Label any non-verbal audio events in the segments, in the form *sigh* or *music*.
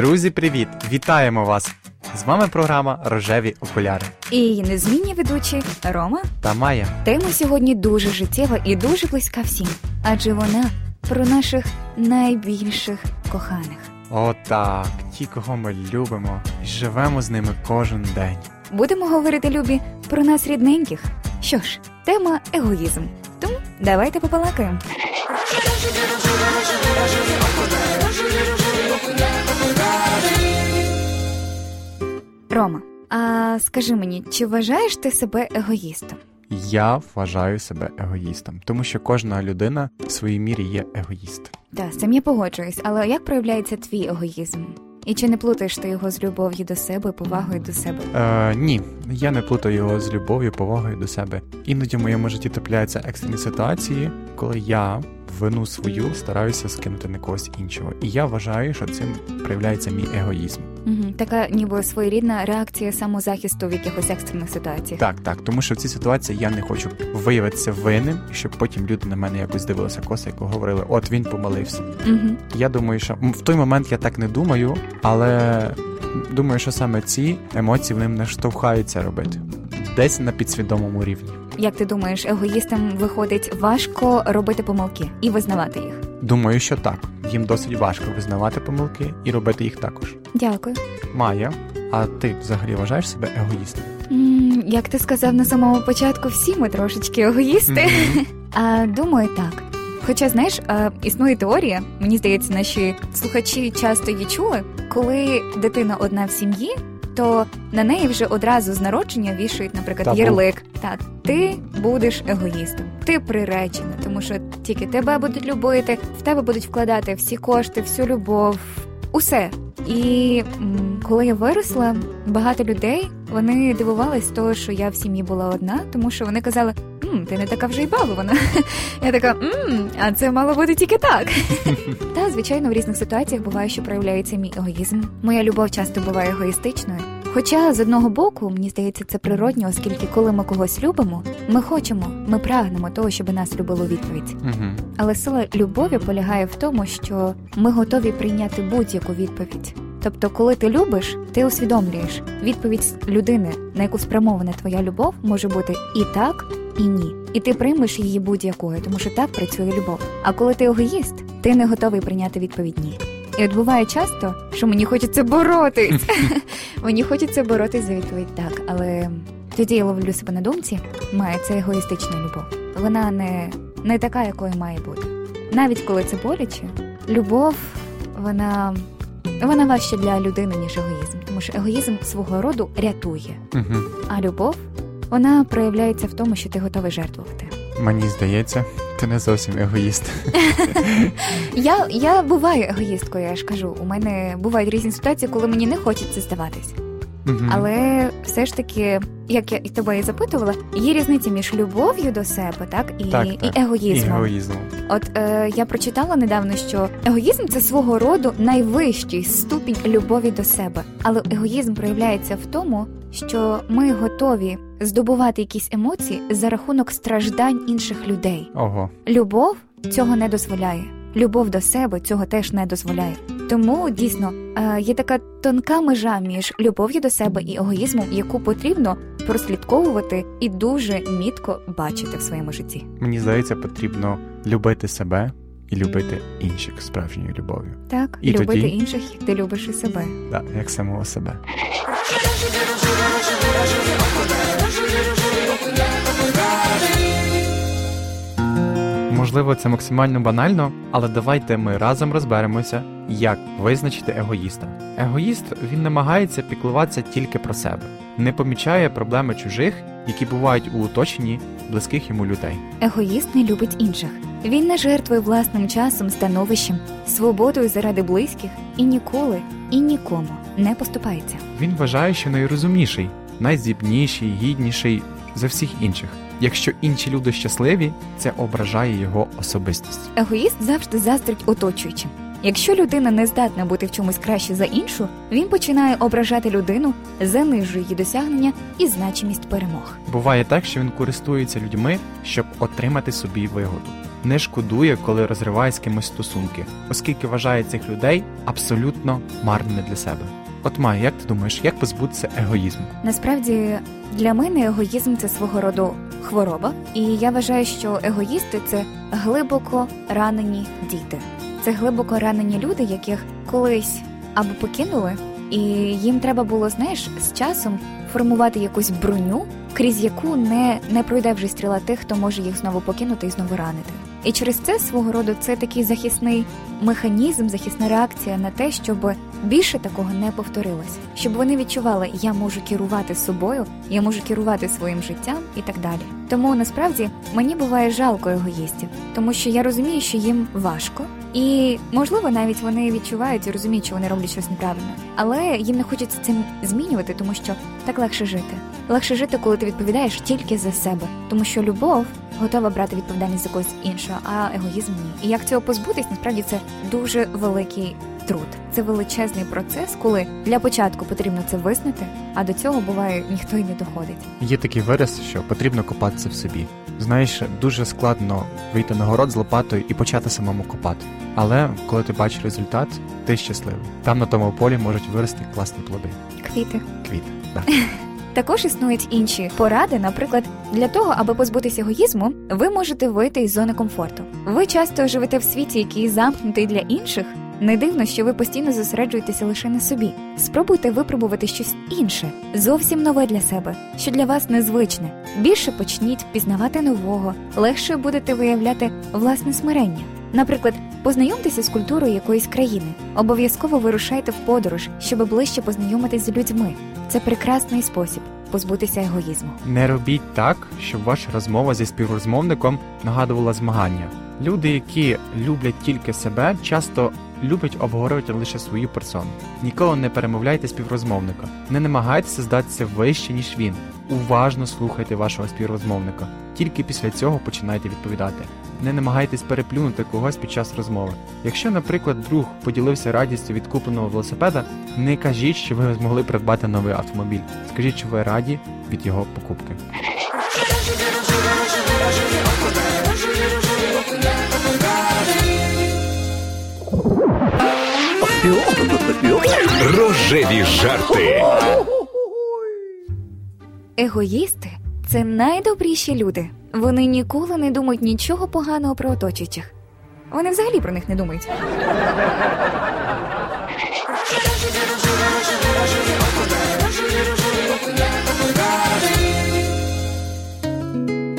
Друзі, привіт! Вітаємо вас! З вами програма Рожеві окуляри І її незмінні ведучі Рома. та Майя. Тема сьогодні дуже життєва і дуже близька всім, адже вона про наших найбільших коханих. Отак, ті, кого ми любимо, і живемо з ними кожен день. Будемо говорити, любі, про нас рідненьких. Що ж, тема егоїзм. Тому давайте побалакаємо. Рома, а скажи мені, чи вважаєш ти себе егоїстом? Я вважаю себе егоїстом, тому що кожна людина в своїй мірі є егоїст. Так, з цим я погоджуюсь, але як проявляється твій егоїзм? І чи не плутаєш ти його з любов'ю до себе, повагою до себе? Е, ні, я не плутаю його з любов'ю, повагою до себе. Іноді в моєму житті трапляються екстрені ситуації, коли я вину свою стараюся скинути на когось іншого. І я вважаю, що цим проявляється мій егоїзм. Угу. Така ніби своєрідна реакція самозахисту в якихось екстрених ситуаціях. Так, так, тому що в цій ситуації я не хочу виявитися винним, щоб потім люди на мене якось дивилися коси, і говорили, от він помилився. Угу. Я думаю, що в той момент я так не думаю, але думаю, що саме ці емоції вони мене штовхаються робити десь на підсвідомому рівні. Як ти думаєш, егоїстам виходить важко робити помилки і визнавати їх? Думаю, що так. Їм досить важко визнавати помилки і робити їх також. Дякую. Майя, а ти взагалі вважаєш себе егоїстом? м як ти сказав на самому початку, всі ми трошечки егоїсти. Мгм. *laughs* А думаю, так. Хоча, знаєш, а, існує теорія, мені здається, наші слухачі часто її чули, коли дитина одна в сім'ї, то на неї вже одразу з народження вішають, наприклад, Табу. ярлик. Так, ти будеш егоїстом, ти приречена, тому що тільки тебе будуть любити, в тебе будуть вкладати всі кошти, всю любов, усе. І коли я виросла, багато людей вони дивувались того, що я в сім'ї була одна, тому що вони казали: «М, ти не така вже й балована. *laughs* Я така, «М, а це мало бути тільки так. *laughs* Та звичайно, в різних ситуаціях буває, що проявляється мій егоїзм. Моя любов часто буває егоїстичною. Хоча з одного боку, мені здається, це природньо, оскільки коли ми когось любимо, ми хочемо, ми прагнемо того, щоб нас любили у відповідь. Мгм. Але сила любові полягає в тому, що ми готові прийняти будь-яку відповідь. Тобто, коли ти любиш, ти усвідомлюєш відповідь людини, на яку спрямована твоя любов, може бути і так, і ні. І ти приймеш її будь-якою, тому що так працює любов. А коли ти егоїст, ти не готовий прийняти відповідь ні. І от буває часто, що мені хочеться боротись. *laughs* мені хочеться боротись за відповідь так, але тоді я ловлю себе на думці, має це егоїстична любов. Вона не, не така, якою має бути. Навіть коли це боляче, любов, вона, вона важча для людини, ніж егоїзм. Тому що егоїзм свого роду рятує, а любов вона проявляється в тому, що ти готовий жертвувати. Мені здається, ти не зовсім егоїст. *laughs* Я, я буваю егоїсткою, я ж кажу. У мене бувають різні ситуації, коли мені не хочеться здаватись. Але все ж таки, як я і тебе і запитувала, є різниця між любов'ю до себе, так і, Так, і так. егоїзмом. Егоїзмом. От е, я прочитала недавно, що егоїзм це свого роду найвищий ступінь любові до себе. Але егоїзм проявляється в тому, що ми готові здобувати якісь емоції за рахунок страждань інших людей. Ого. Любов цього не дозволяє. Любов до себе цього теж не дозволяє. Тому дійсно е, є така тонка межа між любов'ю до себе і егоїзмом, яку потрібно прослідковувати і дуже мітко бачити в своєму житті. Мені здається, потрібно любити себе і любити інших справжньою любов'ю. Так, І любити тоді? інших, як ти любиш і себе. Так, як самого себе. Можливо, це максимально банально, але давайте ми разом розберемося, як визначити егоїста. Егоїст він намагається піклуватися тільки про себе, не помічає проблеми чужих, які бувають у оточенні близьких йому людей. Егоїст не любить інших. Він не жертвує власним часом, становищем, свободою заради близьких і ніколи і нікому не поступається. Він вважає, що найрозумніший, найздібніший, гідніший за всіх інших. Якщо інші люди щасливі, це ображає його особистість. Егоїст завжди заздрить оточуючим. Якщо людина не здатна бути в чомусь краще за іншу, він починає ображати людину, занижує її досягнення і значимість перемог. Буває так, що він користується людьми, щоб отримати собі вигоду. Не шкодує, коли розриває з кимось стосунки, оскільки вважає цих людей абсолютно марними для себе. От Майя, як ти думаєш, як позбутися егоїзму? Насправді для мене егоїзм це свого роду хвороба, і я вважаю, що егоїсти це глибоко ранені діти. Це глибоко ранені люди, яких колись або покинули, і їм треба було, знаєш, з часом формувати якусь броню, крізь яку не, не пройде вже стріла тих, хто може їх знову покинути і знову ранити. І через це свого роду це такий захисний механізм, захисна реакція на те, щоб більше такого не повторилось, щоб вони відчували, я можу керувати собою, я можу керувати своїм життям і так далі. Тому насправді мені буває жалко егоїстів, тому що я розумію, що їм важко. І можливо навіть вони відчувають і розуміють, що вони роблять щось неправильно, але їм не хочеться цим змінювати, тому що так легше жити. Легше жити, коли ти відповідаєш тільки за себе, тому що любов готова брати відповідальність за когось іншого, а егоїзм ні. І як цього позбутись, насправді це дуже великий труд. Це величезний процес, коли для початку потрібно це визнати, а до цього буває ніхто й не доходить. Є такий вираз, що потрібно копатися в собі. Знаєш, дуже складно вийти на город з лопатою і почати самому копати. Але коли ти бачиш результат, ти щасливий. Там на тому полі можуть вирости класні плоди. Квіти. Квіти. Да. *laughs* Також існують інші поради. Наприклад, для того, аби позбутися егоїзму, ви можете вийти із зони комфорту. Ви часто живете в світі, який замкнутий для інших. Не дивно, що ви постійно зосереджуєтеся лише на собі. Спробуйте випробувати щось інше, зовсім нове для себе, що для вас незвичне. Більше почніть пізнавати нового, легше будете виявляти власне смирення. Наприклад, познайомтеся з культурою якоїсь країни. Обов'язково вирушайте в подорож, щоб ближче познайомитись з людьми. Це прекрасний спосіб позбутися егоїзму. Не робіть так, щоб ваша розмова зі співрозмовником нагадувала змагання. Люди, які люблять тільки себе, часто люблять обговорювати лише свою персону. Ніколи не перемовляйте співрозмовника, не намагайтеся здатися вище, ніж він. Уважно слухайте вашого співрозмовника. Тільки після цього починайте відповідати. Не намагайтесь переплюнути когось під час розмови. Якщо, наприклад, друг поділився радістю від купленого велосипеда, не кажіть, що ви змогли придбати новий автомобіль. Скажіть, що ви раді від його покупки. Рожеві жарти. Егоїсти це найдобріші люди. Вони ніколи не думають нічого поганого про оточуючих. Вони взагалі про них не думають.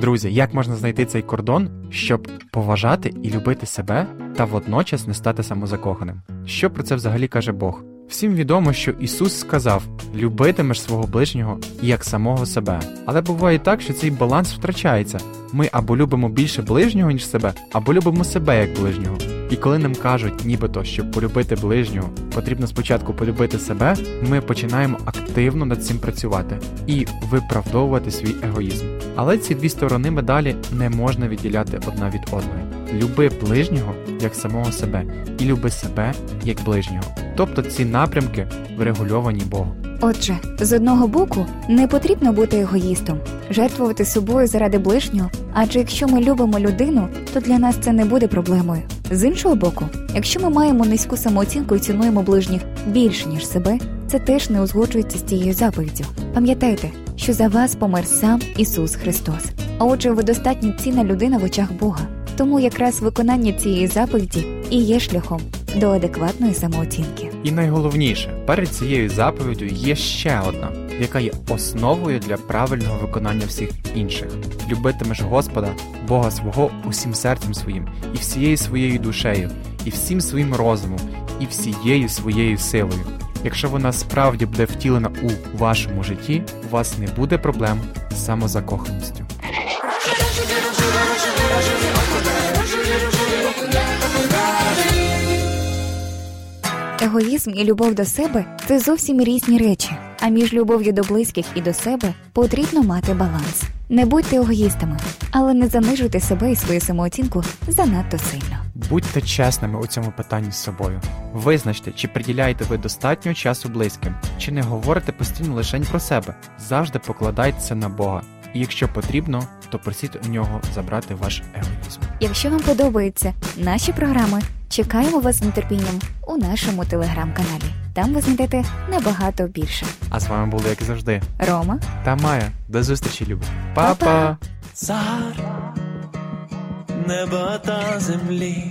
Друзі, як можна знайти цей кордон, щоб поважати і любити себе та водночас не стати самозакоханим? Що про це взагалі каже Бог? Всім відомо, що Ісус сказав: любитимеш свого ближнього як самого себе. Але буває так, що цей баланс втрачається. Ми або любимо більше ближнього, ніж себе, або любимо себе як ближнього. І коли нам кажуть, нібито, щоб полюбити ближнього, потрібно спочатку полюбити себе, ми починаємо активно над цим працювати і виправдовувати свій егоїзм. Але ці дві сторони медалі не можна відділяти одна від одної. Люби ближнього як самого себе, і люби себе як ближнього. Тобто ці напрямки врегульовані Богом. Отже, з одного боку, не потрібно бути егоїстом, жертвувати собою заради ближнього, адже якщо ми любимо людину, то для нас це не буде проблемою. З іншого боку, якщо ми маємо низьку самооцінку і цінуємо ближніх більше ніж себе, це теж не узгоджується з цією заповіддю. Пам'ятайте, що за вас помер сам Ісус Христос. А отже, ви достатньо цінна людина в очах Бога. Тому якраз виконання цієї заповіді і є шляхом до адекватної самооцінки. І найголовніше, перед цією заповіддю є ще одна, яка є основою для правильного виконання всіх інших. Любитимеш Господа, Бога свого усім серцем своїм, і всією своєю душею, і всім своїм розумом, і всією своєю силою. Якщо вона справді буде втілена у вашому житті, у вас не буде проблем з самозакоханістю. Егоїзм і любов до себе це зовсім різні речі. А між любов'ю до близьких і до себе потрібно мати баланс. Не будьте егоїстами, але не занижуйте себе і свою самооцінку занадто сильно. Будьте чесними у цьому питанні з собою. Визначте, чи приділяєте ви достатньо часу близьким, чи не говорите постійно лише про себе. Завжди покладайтеся на Бога. І якщо потрібно, то просіть у нього забрати ваш егоїзм. Якщо вам подобаються наші програми, чекаємо вас з нетерпінням у нашому телеграм-каналі. Там ви знайдете набагато більше. А з вами були, як і завжди, Рома, та Майя. До зустрічі, любі. Па-па! Па-па! Цар неба та землі,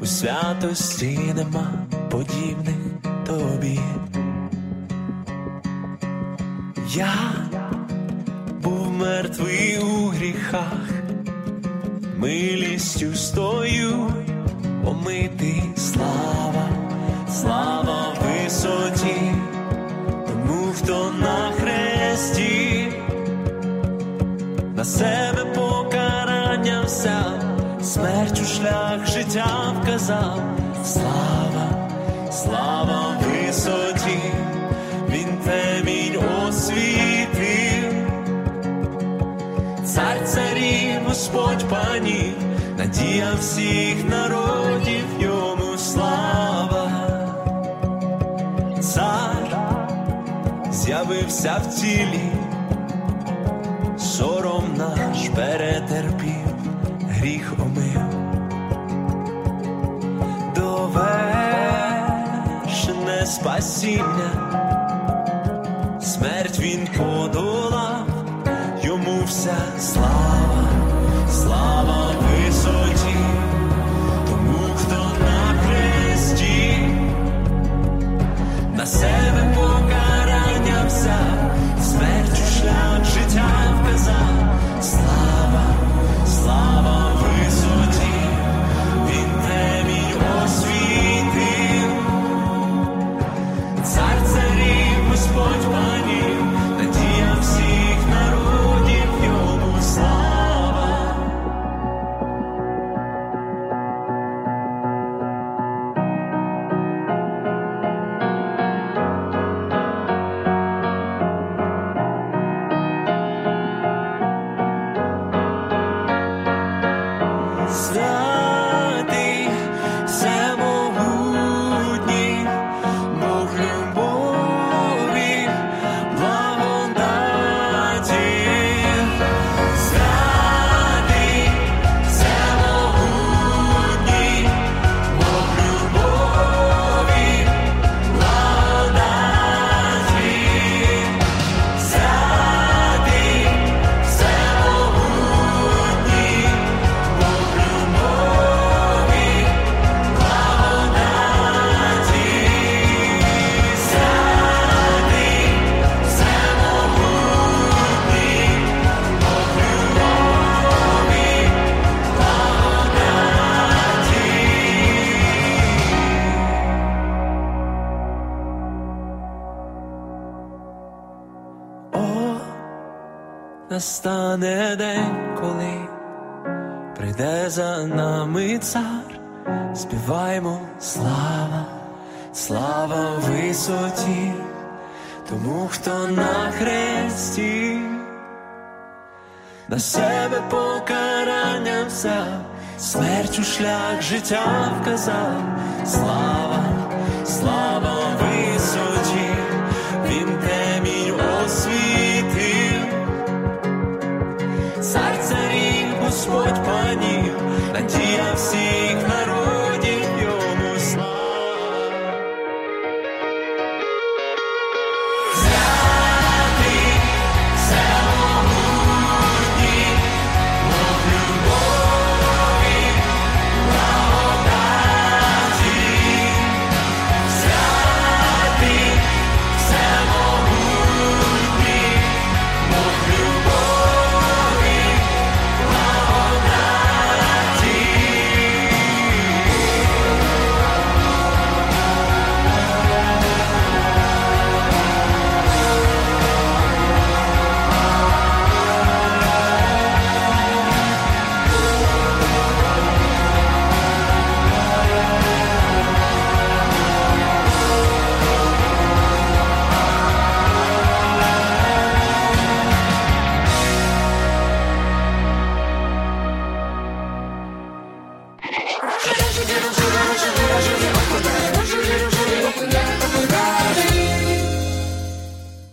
у святості нема подібних тобі. Я був мертвий у гріхах, милістю стою, омитий слава, слава висоті, тому хто на хресті. На себе покарання взяв, смертю шлях життя вказав, слава, слава висоті, він темінь освітив, цар царів, Господь пані, надія всіх народів, йому слава, цар з'явився в тілі сором наш перетерпів, гріх омив, довершене спасіння, смерть він подолав, йому вся слава на себе покарання взяв, смертю шлях життя вказав, настане день, коли прийде за нами цар, співаймо слава, слава висоті, тому хто на хресті, на себе покарання взяв, смертю шлях життя вказав, слава, слава.